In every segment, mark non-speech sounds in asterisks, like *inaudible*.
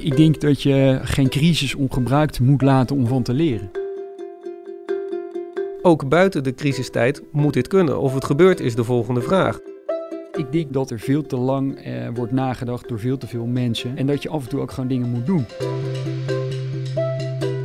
Ik denk dat je geen crisis ongebruikt moet laten om van te leren. Ook buiten de crisistijd moet dit kunnen. Of het gebeurt is de volgende vraag. Ik denk dat er veel te lang eh, wordt nagedacht door veel te veel mensen. En dat je af en toe ook gewoon dingen moet doen.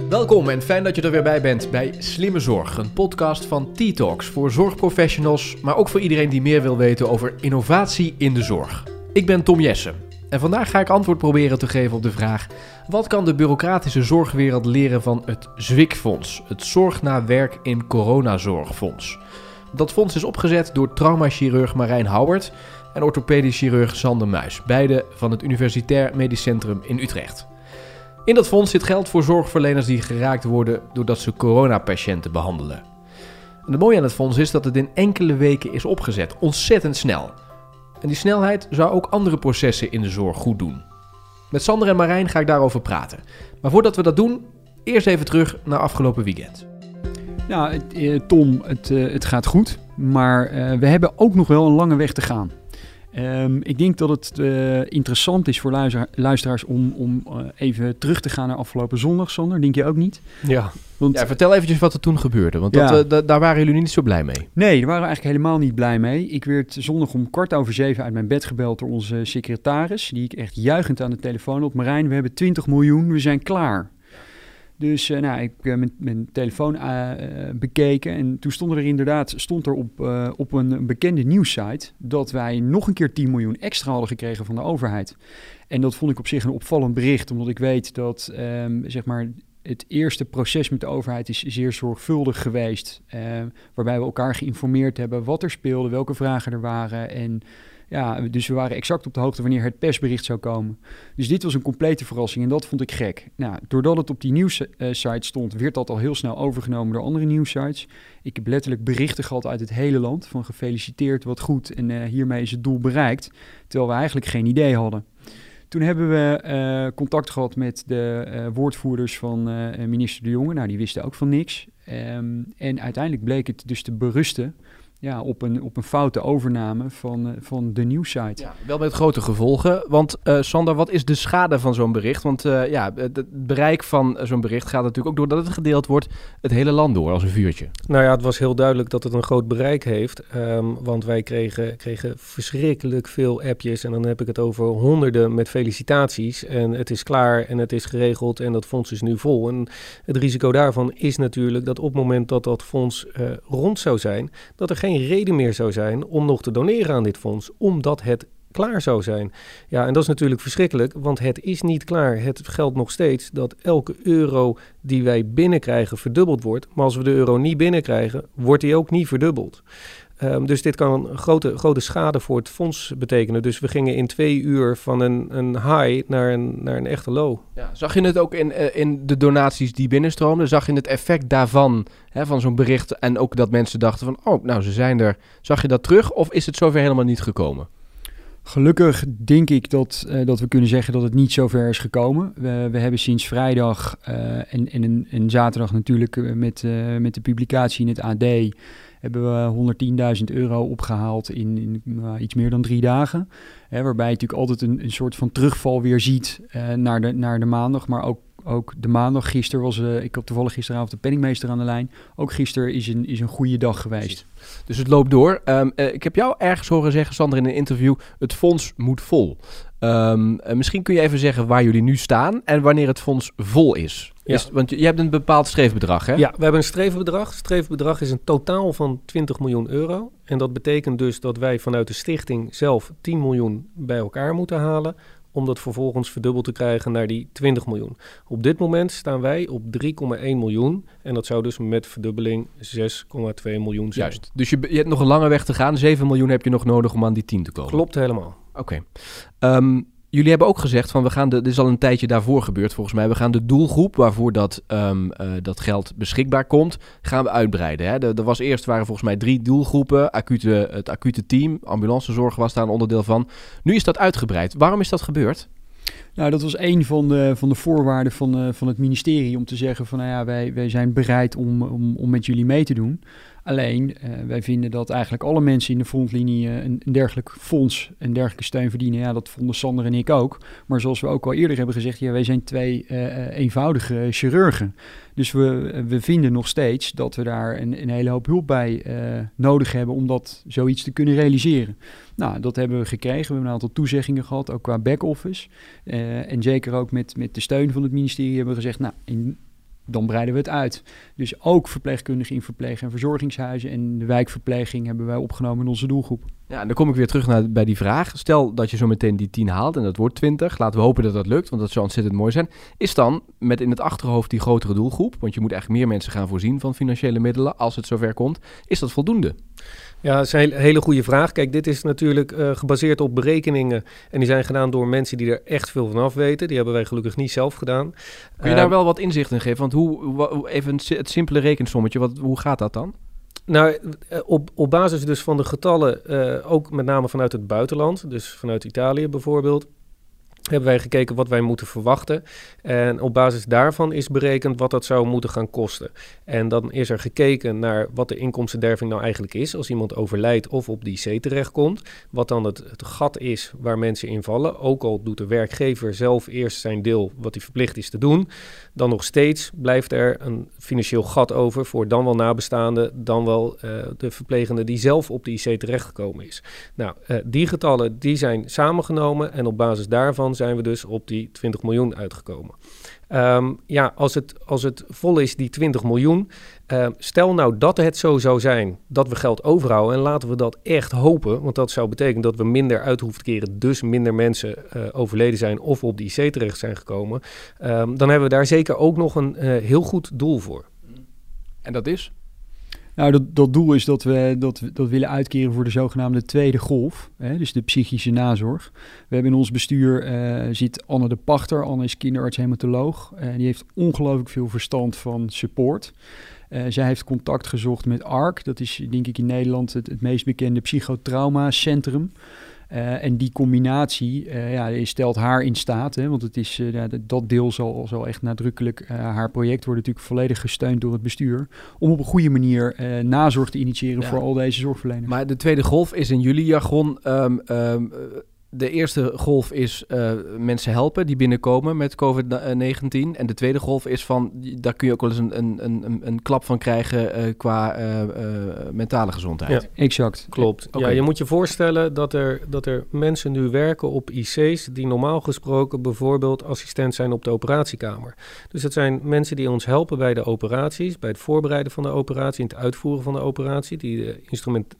Welkom en fijn dat je er weer bij bent bij Slimme Zorg, een podcast van T-Talks voor zorgprofessionals, maar ook voor iedereen die meer wil weten over innovatie in de zorg. Ik ben Tom Jessen en vandaag ga ik antwoord proberen te geven op de vraag: wat kan de bureaucratische zorgwereld leren van het ZWIK-fonds, het Zorg na Werk in Coronazorgfonds? Dat fonds is opgezet door traumachirurg Marijn Houwert en orthopedisch chirurg Sander Muis, beide van het Universitair Medisch Centrum in Utrecht. In dat fonds zit geld voor zorgverleners die geraakt worden doordat ze coronapatiënten behandelen. En het mooie aan het fonds is dat het in enkele weken is opgezet, ontzettend snel. En die snelheid zou ook andere processen in de zorg goed doen. Met Sander en Marijn ga ik daarover praten. Maar voordat we dat doen, eerst even terug naar afgelopen weekend. Nou, Tom, het, eh, het gaat goed. Maar eh, we hebben ook nog wel een lange weg te gaan. Ehm, ik denk dat het uh, interessant is voor luister luisteraars om, om uh, even terug te gaan naar afgelopen zondag, Sander. Denk je ook niet? Ja. Want, ja, vertel eventjes wat er toen gebeurde, want ja. dat, uh, daar waren jullie niet zo blij mee. Nee, daar waren we eigenlijk helemaal niet blij mee. Ik werd zondag om kwart over zeven uit mijn bed gebeld door onze secretaris, die ik echt juichend aan de telefoon op. Marijn, we hebben 20 miljoen, we zijn klaar. Dus uh, nou, ik heb mijn, mijn, telefoon uh, bekeken en toen stond er inderdaad stond er op, uh, op een bekende nieuwssite dat wij nog een keer 10 miljoen extra hadden gekregen van de overheid. En dat vond ik op zich een opvallend bericht, omdat ik weet dat um, zeg maar het eerste proces met de overheid is zeer zorgvuldig geweest. waarbij we elkaar geïnformeerd hebben wat er speelde, welke vragen er waren en ja, dus we waren exact op de hoogte wanneer het persbericht zou komen. Dus dit was een complete verrassing en dat vond ik gek. Nou, doordat het op die nieuwssite stond, werd dat al heel snel overgenomen door andere nieuwsites. Ik heb letterlijk berichten gehad uit het hele land van gefeliciteerd, wat goed en uh, hiermee is het doel bereikt. Terwijl we eigenlijk geen idee hadden. Toen hebben we uh, contact gehad met de uh, woordvoerders van minister De Jonge. Nou, die wisten ook van niks. Um, en uiteindelijk bleek het dus te berusten ja, op, een, op een foute overname van, uh, van de nieuwsite. Ja, wel met grote gevolgen. Want uh, Sander, wat is de schade van zo'n bericht? Want uh, ja, het bereik van zo'n bericht gaat natuurlijk ook doordat het gedeeld wordt het hele land door als een vuurtje. Nou ja, het was heel duidelijk dat het een groot bereik heeft. Um, want wij kregen, kregen verschrikkelijk veel appjes. En dan heb ik het over honderden met felicitaties. En het is klaar en het is geregeld en dat fonds is nu vol. En het risico daarvan is natuurlijk dat op het moment dat dat fonds rond zou zijn, dat er geen reden meer zou zijn om nog te doneren aan dit fonds, omdat het klaar zou zijn. Ja, en dat is natuurlijk verschrikkelijk, want het is niet klaar. Het geldt nog steeds dat elke euro die wij binnenkrijgen verdubbeld wordt. Maar als we de euro niet binnenkrijgen, wordt die ook niet verdubbeld. Um, dus dit kan een grote, grote schade voor het fonds betekenen. Dus we gingen in twee uur van een, een high naar een, naar een echte low. Ja, zag je het ook in, uh, in de donaties die binnenstroomden? Zag je het effect daarvan, hè, van zo'n bericht? En ook dat mensen dachten van, oh, nou, ze zijn er. Zag je dat terug of is het zover helemaal niet gekomen? Gelukkig denk ik dat, uh, dat we kunnen zeggen dat het niet zover is gekomen. We, we hebben sinds vrijdag uh, en, en, en, zaterdag natuurlijk met, uh, met de publicatie in het AD hebben we 110.000 euro opgehaald in, in uh, iets meer dan drie dagen. Hè, waarbij je natuurlijk altijd een, een soort van terugval weer ziet uh, naar, de, naar de maandag. Maar ook, ook de maandag, gisteren was, uh, ik had toevallig gisteravond de penningmeester aan de lijn. Ook gisteren is een, is een goede dag geweest. Dus het loopt door. Um, ik heb jou ergens horen zeggen, Sander, in een interview, het fonds moet vol. Um, misschien kun je even zeggen waar jullie nu staan en wanneer het fonds vol is. Ja. Is, want je hebt een bepaald streefbedrag, hè? Ja, we hebben een streefbedrag. Het streefbedrag is een totaal van 20 miljoen euro. En dat betekent dus dat wij vanuit de stichting zelf 10 miljoen bij elkaar moeten halen... om dat vervolgens verdubbeld te krijgen naar die 20 miljoen. Op dit moment staan wij op 3,1 miljoen. En dat zou dus met verdubbeling 6,2 miljoen zijn. Juist. Dus je, je, hebt nog een lange weg te gaan. 7 miljoen heb je nog nodig om aan die 10 te komen. Klopt helemaal. Oké. Okay. Um, Jullie hebben ook gezegd van we gaan de, dit is al een tijdje daarvoor gebeurd volgens mij. We gaan de doelgroep waarvoor dat, um, uh, dat geld beschikbaar komt, gaan we uitbreiden. Hè? Er, was eerst waren volgens mij drie doelgroepen. Acute, het acute team, ambulancezorg was daar een onderdeel van. Nu is dat uitgebreid. Waarom is dat gebeurd? Nou, dat was een van de, van de voorwaarden van, uh, van het ministerie om te zeggen van nou ja, wij, wij zijn bereid om, om, om met jullie mee te doen. Alleen, uh, wij vinden dat eigenlijk alle mensen in de frontlinie uh, een, dergelijk fonds, een dergelijke steun verdienen. Ja, dat vonden Sander en ik ook. Maar zoals we ook al eerder hebben gezegd, ja, wij zijn twee uh, eenvoudige chirurgen. Dus we, we vinden nog steeds dat we daar een, een hele hoop hulp bij nodig hebben om dat zoiets te kunnen realiseren. Nou, dat hebben we gekregen. We hebben een aantal toezeggingen gehad, ook qua back-office. en zeker ook met, met de steun van het ministerie hebben we gezegd, nou, in dan breiden we het uit. Dus ook verpleegkundigen in verpleeg- en verzorgingshuizen en de wijkverpleging hebben wij opgenomen in onze doelgroep. Ja, en dan kom ik weer terug naar, bij die vraag. Stel dat je zo meteen die 10 haalt en dat wordt 20. Laten we hopen dat dat lukt, want dat zou ontzettend mooi zijn. Is dan met in het achterhoofd die grotere doelgroep, want je moet eigenlijk meer mensen gaan voorzien van financiële middelen als het zover komt, is dat voldoende? Ja, dat is een hele goede vraag. Kijk, dit is natuurlijk uh, gebaseerd op berekeningen. En die zijn gedaan door mensen die er echt veel van af weten. Die hebben wij gelukkig niet zelf gedaan. Kun je daar wel wat inzicht in geven? Want hoe, even het simpele rekensommetje, wat, hoe gaat dat dan? Nou, eh, op, op basis dus van de getallen, uh, ook met name vanuit het buitenland, dus vanuit Italië bijvoorbeeld, hebben wij gekeken wat wij moeten verwachten. En op basis daarvan is berekend wat dat zou moeten gaan kosten. En dan is er gekeken naar wat de inkomstenderving nou eigenlijk is als iemand overlijdt of op die C terechtkomt. Wat dan het, gat is waar mensen in vallen. Ook al doet de werkgever zelf eerst zijn deel wat hij verplicht is te doen. Dan nog steeds blijft er een financieel gat over voor dan wel nabestaanden, dan wel uh, de verplegende die zelf op die IC terechtgekomen is. Nou, uh, die getallen die zijn samengenomen en op basis daarvan zijn we dus op die 20 miljoen uitgekomen. Um, ja, als het, als het vol is, die 20 miljoen. Uh, stel nou dat het zo zou zijn dat we geld overhouden. En laten we dat echt hopen. Want dat zou betekenen dat we minder uit hoeven te keren. Dus minder mensen uh, overleden zijn of op die IC terecht zijn gekomen. Um, dan hebben we daar zeker ook nog een uh, heel goed doel voor. En dat is? Nou, dat, doel is dat we dat, dat willen uitkeren voor de zogenaamde tweede golf, hè, dus de psychische nazorg. We hebben in ons bestuur uh, zit Anne de Pachter. Anne is kinderarts-hematoloog. Uh, die heeft ongelooflijk veel verstand van support. Uh, zij heeft contact gezocht met ARC. Dat is denk ik in Nederland het, het meest bekende psychotraumacentrum. Uh, en die combinatie uh, ja, stelt haar in staat, hè, want het is, uh, ja, dat deel zal, zal echt nadrukkelijk, haar project wordt natuurlijk volledig gesteund door het bestuur, om op een goede manier nazorg te initiëren ja. voor al deze zorgverleners. Maar de tweede golf is in jullie jargon um, um, de eerste golf is uh, mensen helpen die binnenkomen met COVID-19. En de tweede golf is van, daar kun je ook wel eens een, een, een, een klap van krijgen uh, qua uh, mentale gezondheid. Ja, exact. Klopt. Okay. Ja, je moet je voorstellen dat er, dat er mensen nu werken op IC's die normaal gesproken bijvoorbeeld assistent zijn op de operatiekamer. Dus dat zijn mensen die ons helpen bij de operaties, bij het voorbereiden van de operatie, in het uitvoeren van de operatie, die de instrument,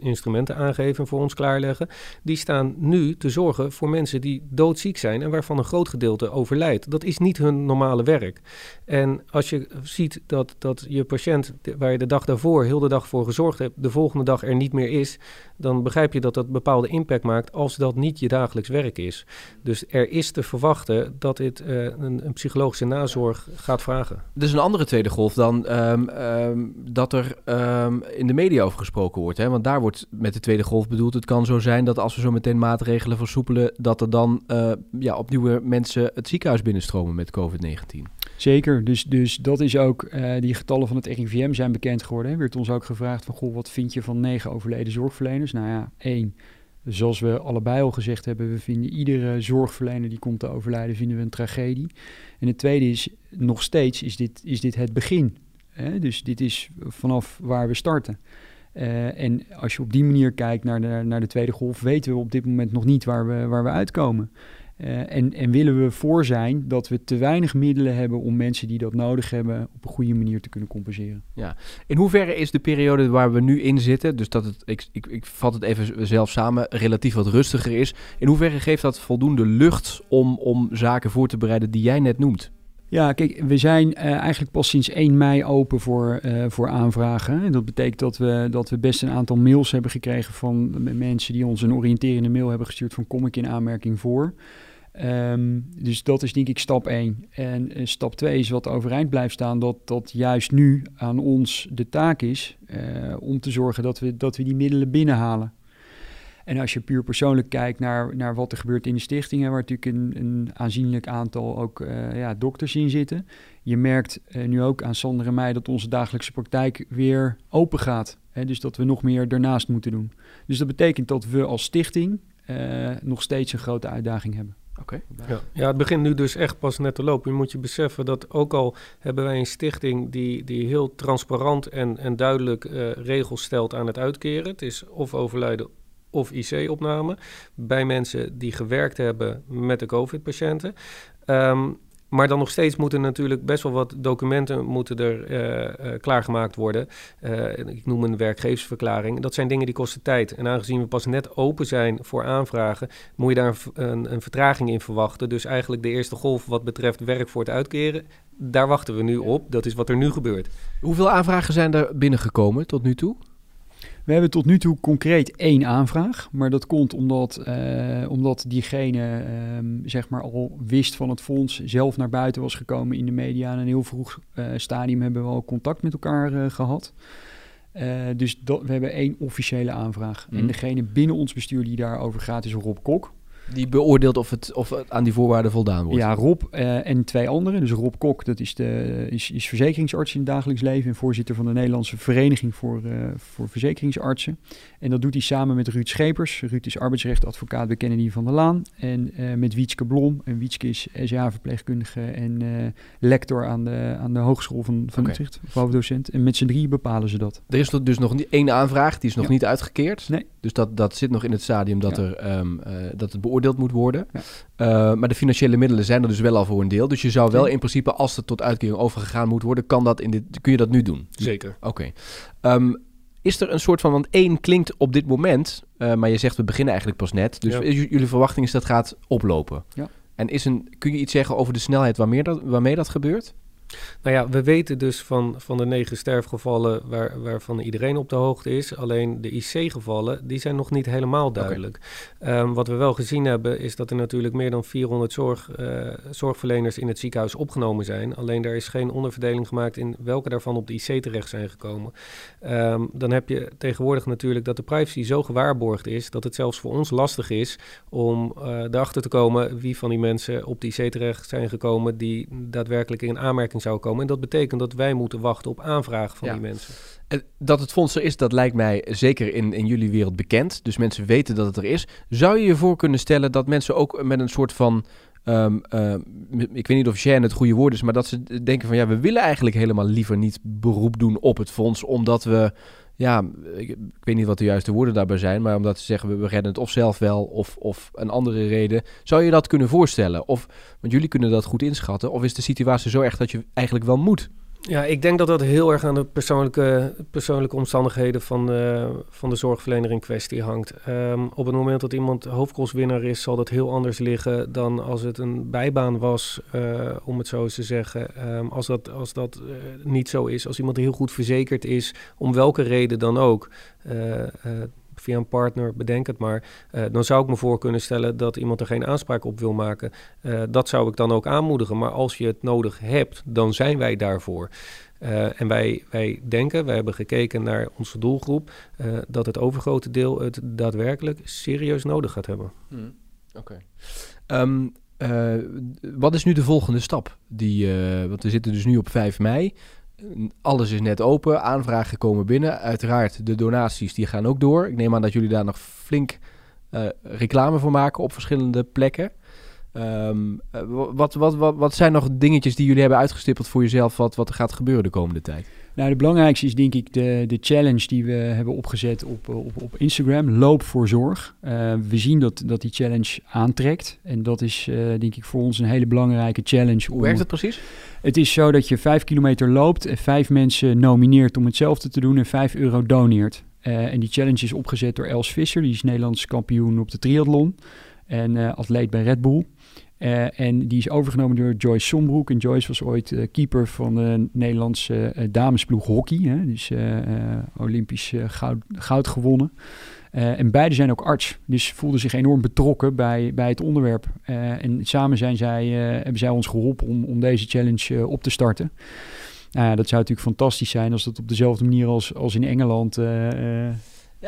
instrumenten aangeven en voor ons klaarleggen. Die staan nu te zorgen voor mensen die doodziek zijn en waarvan een groot gedeelte overlijdt. Dat is niet hun normale werk. En als je ziet dat, dat je patiënt, waar je de dag daarvoor heel de dag voor gezorgd hebt, de volgende dag er niet meer is, dan begrijp je dat dat bepaalde impact maakt als dat niet je dagelijks werk is. Dus er is te verwachten dat dit uh, een, een, psychologische nazorg gaat vragen. Dus een andere tweede golf dan um, um, dat er um, in de media over gesproken wordt. Hè? Want daar wordt met de tweede golf bedoeld, het kan zo zijn dat als we zo meteen maatregelen versoepelen, dat er dan uh, ja, opnieuw mensen het ziekenhuis binnenstromen met COVID-19. Zeker, dus, dus dat is ook, uh, die getallen van het RIVM zijn bekend geworden. Er werd ons ook gevraagd van, goh, wat vind je van negen overleden zorgverleners? Nou ja, één, zoals we allebei al gezegd hebben, we vinden iedere zorgverlener die komt te overlijden, vinden we een tragedie. En het tweede is, nog steeds is dit, is dit het begin. Hè? Dus dit is vanaf waar we starten. Uh, en als je op die manier kijkt naar de, naar de tweede golf, weten we op dit moment nog niet waar we, waar we uitkomen. Uh, en, en, willen we voor zijn dat we te weinig middelen hebben om mensen die dat nodig hebben op een goede manier te kunnen compenseren. Ja. In hoeverre is de periode waar we nu in zitten, dus dat het, ik, ik, ik vat het even zelf samen, relatief wat rustiger is. In hoeverre geeft dat voldoende lucht om, om zaken voor te bereiden die jij net noemt? Ja, kijk, we zijn uh, eigenlijk pas sinds 1 mei open voor, uh, voor aanvragen. En dat betekent dat we, dat we best een aantal mails hebben gekregen van mensen die ons een oriënterende mail hebben gestuurd van kom ik in aanmerking voor. Um, dus dat is denk ik stap 1. En uh, stap 2 is wat overeind blijft staan, dat, dat juist nu aan ons de taak is om te zorgen dat we, dat we die middelen binnenhalen. En als je puur persoonlijk kijkt naar, naar wat er gebeurt in de stichtingen, waar natuurlijk een, een aanzienlijk aantal ook uh, ja, dokters in zitten. Je merkt uh, nu ook aan Sander en mij dat onze dagelijkse praktijk weer open gaat. Hè? Dus dat we nog meer daarnaast moeten doen. Dus dat betekent dat we als stichting uh, nog steeds een grote uitdaging hebben. Oké. Okay. Ja. ja, het begint nu dus echt pas net te lopen. Je moet je beseffen dat ook al hebben wij een stichting die, die heel transparant en, en duidelijk uh, regels stelt aan het uitkeren. Het is of overlijden of IC-opname bij mensen die gewerkt hebben met de COVID-patiënten. Um, maar dan nog steeds moeten natuurlijk best wel wat documenten moeten er uh, uh, klaargemaakt worden. Uh, ik noem een werkgeversverklaring. Dat zijn dingen die kosten tijd. En aangezien we pas net open zijn voor aanvragen, moet je daar een, een vertraging in verwachten. Dus eigenlijk de eerste golf wat betreft werk voor het uitkeren, daar wachten we nu op. Dat is wat er nu gebeurt. Hoeveel aanvragen zijn er binnengekomen tot nu toe? We hebben tot nu toe concreet één aanvraag, maar dat komt omdat, uh, omdat diegene um, zeg maar al wist van het fonds, zelf naar buiten was gekomen in de media. En een heel vroeg uh, stadium hebben we al contact met elkaar uh, gehad. dus dat, we hebben één officiële aanvraag. Mm. En degene binnen ons bestuur die daarover gaat is Rob Kok. Die beoordeelt of het, of het aan die voorwaarden voldaan wordt. Ja, Rob uh, en twee anderen. Dus Rob Kok, dat is, de, is, is verzekeringsarts in het dagelijks leven en voorzitter van de Nederlandse Vereniging voor, uh, voor Verzekeringsartsen. En dat doet hij samen met Ruud Schepers. Ruud is arbeidsrechtadvocaat bij Kennedy van der Laan. En uh, met Wietske Blom. En Wietske is SJA-verpleegkundige en lector aan de, aan de Hogeschool van, van okay. Utrecht, hoofddocent. En met z'n drie bepalen ze dat. Er is dus nog één aanvraag, die is nog ja. niet uitgekeerd. Nee. Dus dat, dat zit nog in het stadium dat, ja. er, um, dat het beoordeeld moet worden. Ja. Uh, maar de financiële middelen zijn er dus wel al voor een deel. Dus je zou wel in principe, als het tot uitkering overgegaan moet worden, kan dat in dit, kun je dat nu doen? Zeker. Oké. Okay. Um, is er een soort van, want één klinkt op dit moment, uh, maar je zegt we beginnen eigenlijk pas net. Dus ja. jullie verwachting is dat gaat oplopen. Ja. En is een, kun je iets zeggen over de snelheid waarmee dat, waarmee dat gebeurt? Nou ja, we weten dus van, van de negen sterfgevallen waar, waarvan iedereen op de hoogte is. Alleen de IC-gevallen, die zijn nog niet helemaal duidelijk. Okay. Um, wat we wel gezien hebben, is dat er natuurlijk meer dan 400 zorg, uh, zorgverleners in het ziekenhuis opgenomen zijn. Alleen daar is geen onderverdeling gemaakt in welke daarvan op de IC terecht zijn gekomen. Um, dan heb je tegenwoordig natuurlijk dat de privacy zo gewaarborgd is, dat het zelfs voor ons lastig is om uh, erachter te komen wie van die mensen op de IC terecht zijn gekomen die daadwerkelijk in aanmerking zou komen. En dat betekent dat wij moeten wachten op aanvragen van ja. die mensen. Dat het fonds er is, dat lijkt mij zeker in, in jullie wereld bekend. Dus mensen weten dat het er is. Zou je je voor kunnen stellen dat mensen ook met een soort van... Um, uh, ik weet niet of Jan het goede woord is, maar dat ze denken van ja, we willen eigenlijk helemaal liever niet beroep doen op het fonds, omdat we, ja, ik, weet niet wat de juiste woorden daarbij zijn, maar omdat ze zeggen we, we redden het of zelf wel of, of een andere reden. Zou je dat kunnen voorstellen? Of, want jullie kunnen dat goed inschatten, of is de situatie zo erg dat je eigenlijk wel moet? Ja, ik denk dat dat heel erg aan de persoonlijke, persoonlijke omstandigheden van, van de zorgverlener in kwestie hangt. Um, op het moment dat iemand hoofdkostwinnaar is, zal dat heel anders liggen dan als het een bijbaan was, uh, om het zo eens te zeggen. Um, als dat, als dat uh, niet zo is, als iemand heel goed verzekerd is, om welke reden dan ook via een partner, bedenk het maar. Uh, dan zou ik me voor kunnen stellen dat iemand er geen aanspraak op wil maken. Uh, dat zou ik dan ook aanmoedigen. Maar als je het nodig hebt, dan zijn wij daarvoor. Uh, en wij, wij denken, wij hebben gekeken naar onze doelgroep, dat het overgrote deel het daadwerkelijk serieus nodig gaat hebben. Hmm. Oké. Okay. Um, wat is nu de volgende stap? Die, want we zitten dus nu op 5 mei. Alles is net open, aanvragen komen binnen. Uiteraard, de donaties die gaan ook door. Ik neem aan dat jullie daar nog flink uh, reclame voor maken op verschillende plekken. Um, uh, wat, wat, wat, wat zijn nog dingetjes die jullie hebben uitgestippeld voor jezelf, wat, wat er gaat gebeuren de komende tijd? Nou, de belangrijkste is denk ik de, de challenge die we hebben opgezet op, op, op Instagram, Loop voor Zorg. Uh, we zien dat, dat die challenge aantrekt en dat is uh, denk ik voor ons een hele belangrijke challenge. Hoe werkt het precies? Het is zo dat je vijf kilometer loopt en vijf mensen nomineert om hetzelfde te doen en vijf euro doneert. Uh, en die challenge is opgezet door Els Visser, die is Nederlands kampioen op de triathlon en atleet bij Red Bull. Uh, en die is overgenomen door Joyce Sombroek. En Joyce was ooit uh, keeper van de Nederlandse uh, damesploeg hockey. Hè? Dus Olympisch goud, goud, gewonnen. en beide zijn ook arts. Dus voelden zich enorm betrokken bij, bij het onderwerp. en samen zijn zij, hebben zij ons geholpen om, om deze challenge op te starten. Nou dat zou natuurlijk fantastisch zijn als dat op dezelfde manier als, als in Engeland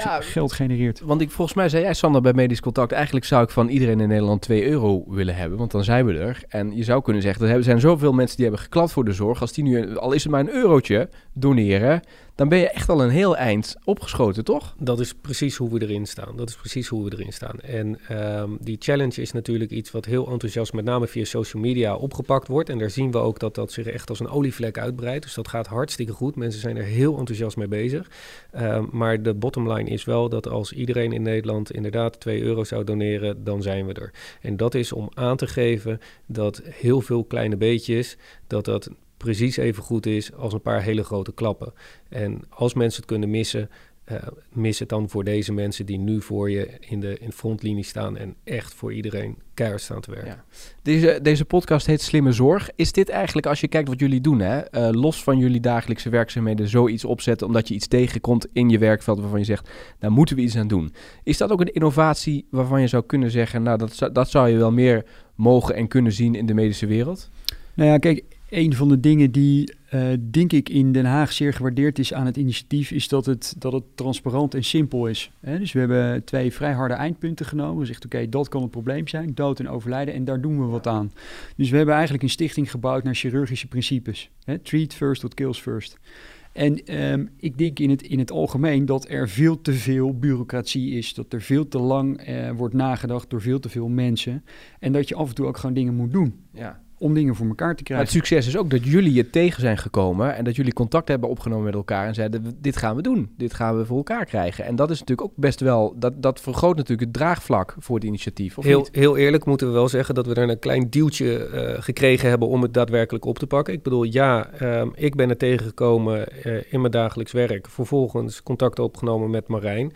Ja, geld genereert. Want ik, volgens mij zei jij, Sander, bij Medisch Contact... eigenlijk zou ik van iedereen in Nederland 2 euro willen hebben. Want dan zijn we er. En je zou kunnen zeggen, er zijn zoveel mensen die hebben geklapt voor de zorg. Als die nu, al is het maar een eurotje, doneren... dan ben je echt al een heel eind opgeschoten, toch? Dat is precies hoe we erin staan. Dat is precies hoe we erin staan. En ehm, die challenge is natuurlijk iets wat heel enthousiast... met name via social media opgepakt wordt. En daar zien we ook dat dat zich echt als een olievlek uitbreidt. Dus dat gaat hartstikke goed. Mensen zijn er heel enthousiast mee bezig. Ehm, maar de bottom line is wel dat als iedereen in Nederland inderdaad 2 euro zou doneren, dan zijn we er. En dat is om aan te geven dat heel veel kleine beetjes, dat dat precies even goed is als een paar hele grote klappen. En als mensen het kunnen missen, uh, mis het dan voor deze mensen die nu voor je in de, in frontlinie staan en echt voor iedereen keihard staan te werken. Ja. Deze, deze podcast heet Slimme Zorg. Is dit eigenlijk, als je kijkt wat jullie doen, hè, uh, los van jullie dagelijkse werkzaamheden, zoiets opzetten omdat je iets tegenkomt in je werkveld waarvan je zegt, daar moeten we iets aan doen. Is dat ook een innovatie waarvan je zou kunnen zeggen, nou dat, dat zou je wel meer mogen en kunnen zien in de medische wereld? Nou ja, kijk, een van de dingen die, uh, denk ik, in Den Haag zeer gewaardeerd is aan het initiatief, is dat het, dat het transparant en simpel is. Hè? Dus we hebben twee vrij harde eindpunten genomen. We zeggen, oké, dat kan het probleem zijn, dood en overlijden, en daar doen we wat aan. Dus we hebben eigenlijk een stichting gebouwd naar chirurgische principes. Hè? Treat first, what kills first. En um, ik denk in het, in het algemeen dat er veel te veel bureaucratie is. Dat er veel te lang uh, wordt nagedacht door veel te veel mensen. En dat je af en toe ook gewoon dingen moet doen. Ja om dingen voor elkaar te krijgen. Maar het succes is ook dat jullie je tegen zijn gekomen en dat jullie contact hebben opgenomen met elkaar en zeiden: dit gaan we doen, dit gaan we voor elkaar krijgen. En dat is natuurlijk ook best wel, dat, dat vergroot natuurlijk het draagvlak voor het initiatief. Of heel, niet? heel eerlijk moeten we wel zeggen dat we er een klein duwtje uh, gekregen hebben om het daadwerkelijk op te pakken. Ik bedoel, ja, um, ik ben er tegengekomen uh, in mijn dagelijks werk. Vervolgens contact opgenomen met Marijn.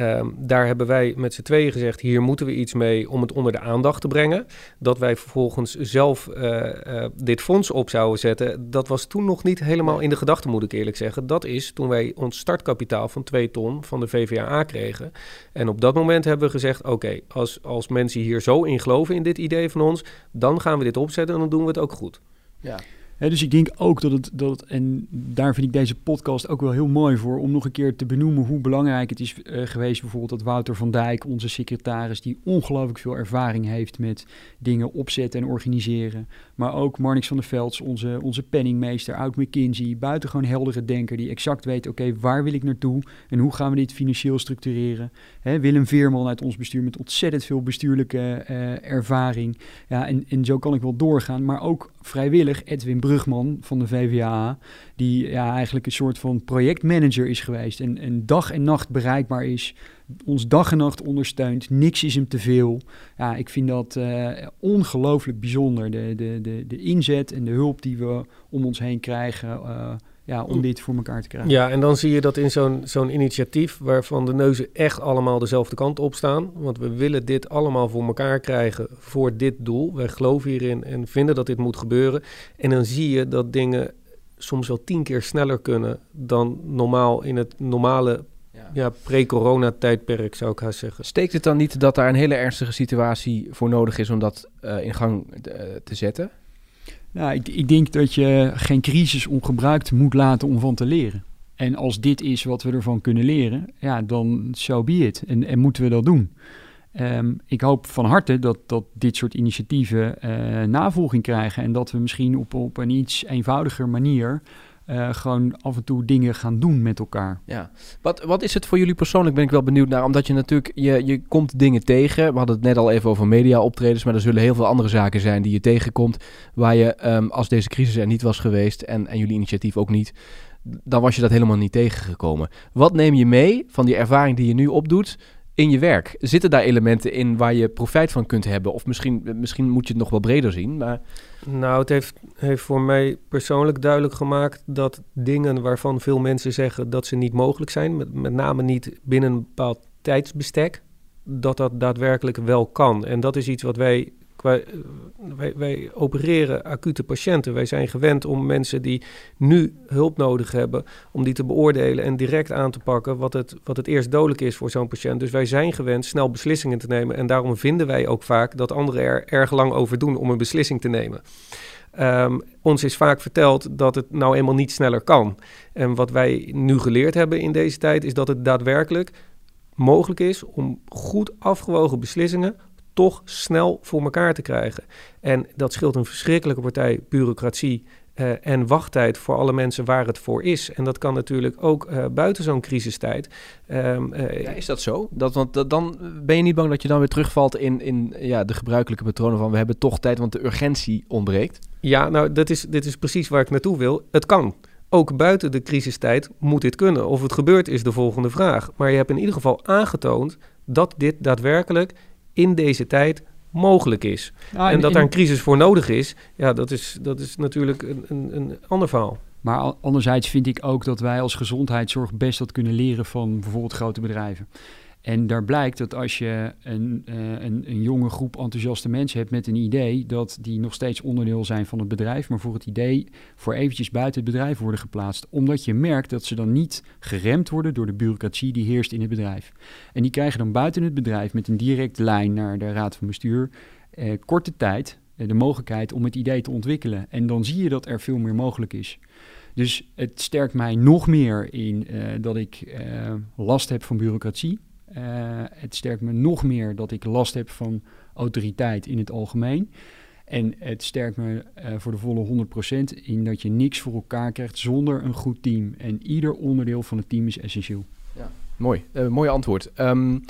Um, daar hebben wij met z'n tweeën gezegd: hier moeten we iets mee om het onder de aandacht te brengen. Dat wij vervolgens zelf uh, uh, dit fonds op zouden zetten, dat was toen nog niet helemaal in de gedachten, moet ik eerlijk zeggen. Dat is toen wij ons startkapitaal van 2 ton van de VVAA kregen. En op dat moment hebben we gezegd: oké, okay, als, als mensen hier zo in geloven in dit idee van ons, dan gaan we dit opzetten en dan doen we het ook goed. Ja dus ik denk ook dat het, dat het, en daar vind ik deze podcast ook wel heel mooi voor, om nog een keer te benoemen hoe belangrijk het is uh, geweest. Bijvoorbeeld dat Wouter van Dijk, onze secretaris, die ongelooflijk veel ervaring heeft met dingen opzetten en organiseren. Maar ook Marnix van der Velds, onze, onze penningmeester, oud McKinsey, buitengewoon heldere denker, die exact weet, oké, waar wil ik naartoe en hoe gaan we dit financieel structureren. Willem Veerman uit ons bestuur met ontzettend veel bestuurlijke uh, ervaring. Ja, en, en zo kan ik wel doorgaan, maar ook vrijwillig Edwin Brug Brugman van de VVA, die ja, eigenlijk een soort van projectmanager is geweest en, en dag en nacht bereikbaar is, ons dag en nacht ondersteunt, niks is hem te veel. Ja, ik vind dat uh, ongelooflijk bijzonder, de, de, de, de inzet en de hulp die we om ons heen krijgen. Uh, ja, om dit voor elkaar te krijgen. Ja, en dan zie je dat in zo'n zo'n initiatief waarvan de neuzen echt allemaal dezelfde kant op staan. Want we willen dit allemaal voor elkaar krijgen voor dit doel. Wij geloven hierin en vinden dat dit moet gebeuren. En dan zie je dat dingen soms wel tien keer sneller kunnen dan normaal in het normale ja, ja pre-corona-tijdperk zou ik haar zeggen. Steekt het dan niet dat daar een hele ernstige situatie voor nodig is om dat uh, in gang uh, te zetten? Nou, ik, ik denk dat je geen crisis ongebruikt moet laten om van te leren. En als dit is wat we ervan kunnen leren, ja, dan so be it. En, en moeten we dat doen. Um, ik hoop van harte dat, dat dit soort initiatieven uh, navolging krijgen. En dat we misschien op, op een iets eenvoudiger manier uh, gewoon af en toe dingen gaan doen met elkaar. Ja. Wat, wat is het voor jullie persoonlijk, ben ik wel benieuwd naar. Omdat je natuurlijk, je, je komt dingen tegen. We hadden het net al even over media optredens. Maar er zullen heel veel andere zaken zijn die je tegenkomt. Waar je, um, als deze crisis er niet was geweest en, en jullie initiatief ook niet... dan was je dat helemaal niet tegengekomen. Wat neem je mee van die ervaring die je nu opdoet in je werk? Zitten daar elementen in waar je profijt van kunt hebben? Of misschien, misschien moet je het nog wel breder zien, maar... Nou, het heeft, heeft voor mij persoonlijk duidelijk gemaakt dat dingen waarvan veel mensen zeggen dat ze niet mogelijk zijn, met, met name niet binnen een bepaald tijdsbestek, dat dat daadwerkelijk wel kan. En dat is iets wat wij wij, wij, wij, opereren acute patiënten. Wij zijn gewend om mensen die nu hulp nodig hebben, om die te beoordelen en direct aan te pakken wat het, wat het eerst dodelijk is voor zo'n patiënt. Dus wij zijn gewend snel beslissingen te nemen. En daarom vinden wij ook vaak dat anderen er erg lang over doen om een beslissing te nemen. Um, ons is vaak verteld dat het nou eenmaal niet sneller kan. En wat wij nu geleerd hebben in deze tijd is dat het daadwerkelijk mogelijk is om goed afgewogen beslissingen toch snel voor elkaar te krijgen. En dat scheelt een verschrikkelijke partij bureaucratie uh, en wachttijd voor alle mensen waar het voor is. En dat kan natuurlijk ook uh, buiten zo'n crisistijd. Um, uh, ja, is dat zo? Dat, want dan ben je niet bang dat je dan weer terugvalt in, in ja, de gebruikelijke patronen van we hebben toch tijd, want de urgentie ontbreekt? Ja, nou, dat is, dit is precies waar ik naartoe wil. Het kan. Ook buiten de crisistijd moet dit kunnen. Of het gebeurt is de volgende vraag. Maar je hebt in ieder geval aangetoond dat dit daadwerkelijk in deze tijd mogelijk is. Nou, en dat daar een crisis voor nodig is, ja, dat is, dat is natuurlijk een, een, een ander verhaal. Maar anderzijds vind ik ook dat wij als gezondheidszorg best wat kunnen leren van bijvoorbeeld grote bedrijven. En daar blijkt dat als je een, uh, een, een, jonge groep enthousiaste mensen hebt met een idee, dat die nog steeds onderdeel zijn van het bedrijf, maar voor het idee voor eventjes buiten het bedrijf worden geplaatst. Omdat je merkt dat ze dan niet geremd worden door de bureaucratie die heerst in het bedrijf. En die krijgen dan buiten het bedrijf met een directe lijn naar de raad van bestuur eh, korte tijd eh, de mogelijkheid om het idee te ontwikkelen. En dan zie je dat er veel meer mogelijk is. Dus het sterkt mij nog meer in dat ik last heb van bureaucratie. Uh, het sterkt me nog meer dat ik last heb van autoriteit in het algemeen. En het sterkt me uh, voor de volle 100% in dat je niks voor elkaar krijgt zonder een goed team. En ieder onderdeel van het team is essentieel. Ja, mooi. Uh, mooi antwoord. Um,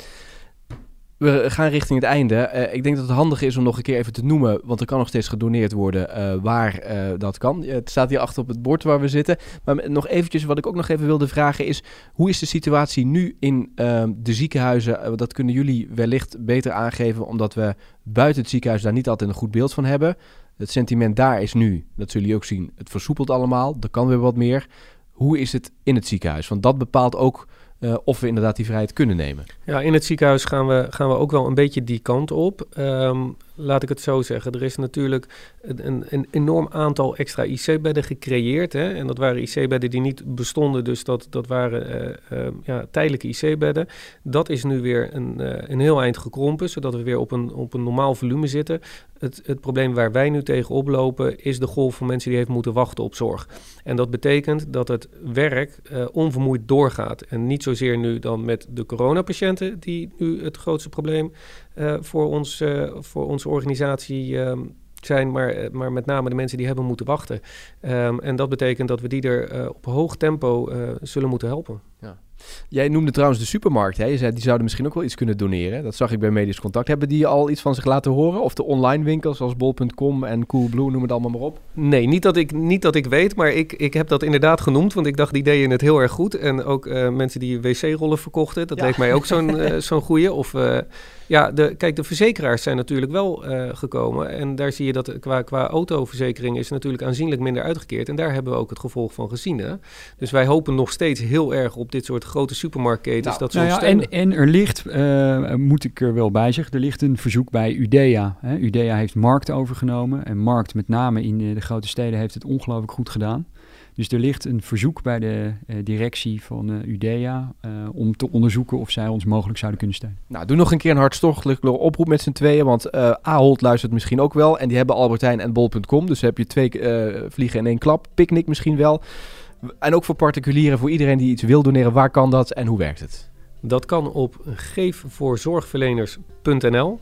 we gaan richting het einde. Uh, ik denk dat het handig is om nog een keer even te noemen, want er kan nog steeds gedoneerd worden uh, waar uh, dat kan. het staat hier achter op het bord waar we zitten. Maar nog eventjes, wat ik ook nog even wilde vragen is, hoe is de situatie nu in ehm, de ziekenhuizen? dat kunnen jullie wellicht beter aangeven, omdat we buiten het ziekenhuis daar niet altijd een goed beeld van hebben. Het sentiment daar is nu, dat zullen jullie ook zien, het versoepelt allemaal. Er kan weer wat meer. Hoe is het in het ziekenhuis? Want dat bepaalt ook uh, of we inderdaad die vrijheid kunnen nemen. Ja, in het ziekenhuis gaan we, gaan we ook wel een beetje die kant op. Um, laat ik het zo zeggen. Er is natuurlijk een, een enorm aantal extra IC-bedden gecreëerd. Hè? En dat waren IC-bedden die niet bestonden, dus dat, dat waren uh, uh, ja, tijdelijke IC-bedden. Dat is nu weer een, uh, een heel eind gekrompen, zodat we weer op een, op een normaal volume zitten. Het, het probleem waar wij nu tegen oplopen is de golf van mensen die heeft moeten wachten op zorg. En dat betekent dat het werk onvermoeid doorgaat. En niet zozeer nu dan met de coronapatiënten, die nu het grootste probleem voor, ons, uh, voor onze organisatie um, zijn, maar, eh, maar met name de mensen die hebben moeten wachten. Um, en dat betekent dat we die er op hoog tempo zullen moeten helpen. Ja. Jij noemde trouwens de supermarkt. Hè? Je zei die zouden misschien ook wel iets kunnen doneren. Dat zag ik bij Medisch Contact. Hebben die al iets van zich laten horen? Of de online winkels zoals bol.com en Coolblue, noem het allemaal maar op? Nee, niet dat ik, niet dat ik weet, maar ik, ik heb dat inderdaad genoemd. Want ik dacht, die deden het heel erg goed. En ook uh, mensen die wc-rollen verkochten, dat ja. leek mij ook zo'n uh, *laughs* zo'n goeie. Of uh, ja, de, kijk, de verzekeraars zijn natuurlijk wel gekomen. En daar zie je dat qua, qua autoverzekering is natuurlijk aanzienlijk minder uitgekeerd. En daar hebben we ook het gevolg van gezien. Hè? Dus wij hopen nog steeds heel erg op dit soort grote supermarktketens. Nou, dat nou ja, en, en er ligt, uh, moet ik er wel bij zeggen, er ligt een verzoek bij Udea. Hè. Udea heeft Markt overgenomen. En Markt, met name in de, de grote steden, heeft het ongelooflijk goed gedaan. Dus er ligt een verzoek bij de uh, directie van uh, Udea uh, om te onderzoeken of zij ons mogelijk zouden kunnen steunen. Nou, doe nog een keer een hartstochtelijke oproep met z'n tweeën, want Ahold luistert misschien ook wel en die hebben Albertijn en Bol.com, dus heb je twee vliegen in één klap. Picnic misschien wel. En ook voor particulieren, voor iedereen die iets wil doneren, waar kan dat en hoe werkt het? Dat kan op geefvoorzorgverleners.nl.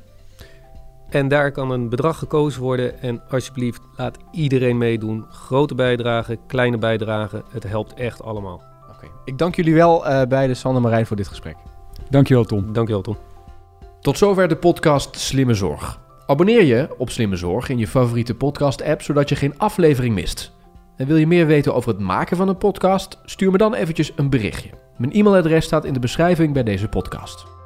En daar kan een bedrag gekozen worden. En alsjeblieft, laat iedereen meedoen. Grote bijdragen, kleine bijdragen. Het helpt echt allemaal. Oké. Okay. Ik dank jullie wel uh, bij de Sander Marijn voor dit gesprek. Dankjewel Tom. Dankjewel Tom. Tot zover de podcast Slimme Zorg. Abonneer je op Slimme Zorg in je favoriete podcast app, zodat je geen aflevering mist. En wil je meer weten over het maken van een podcast? Stuur me dan eventjes een berichtje. Mijn e-mailadres staat in de beschrijving bij deze podcast.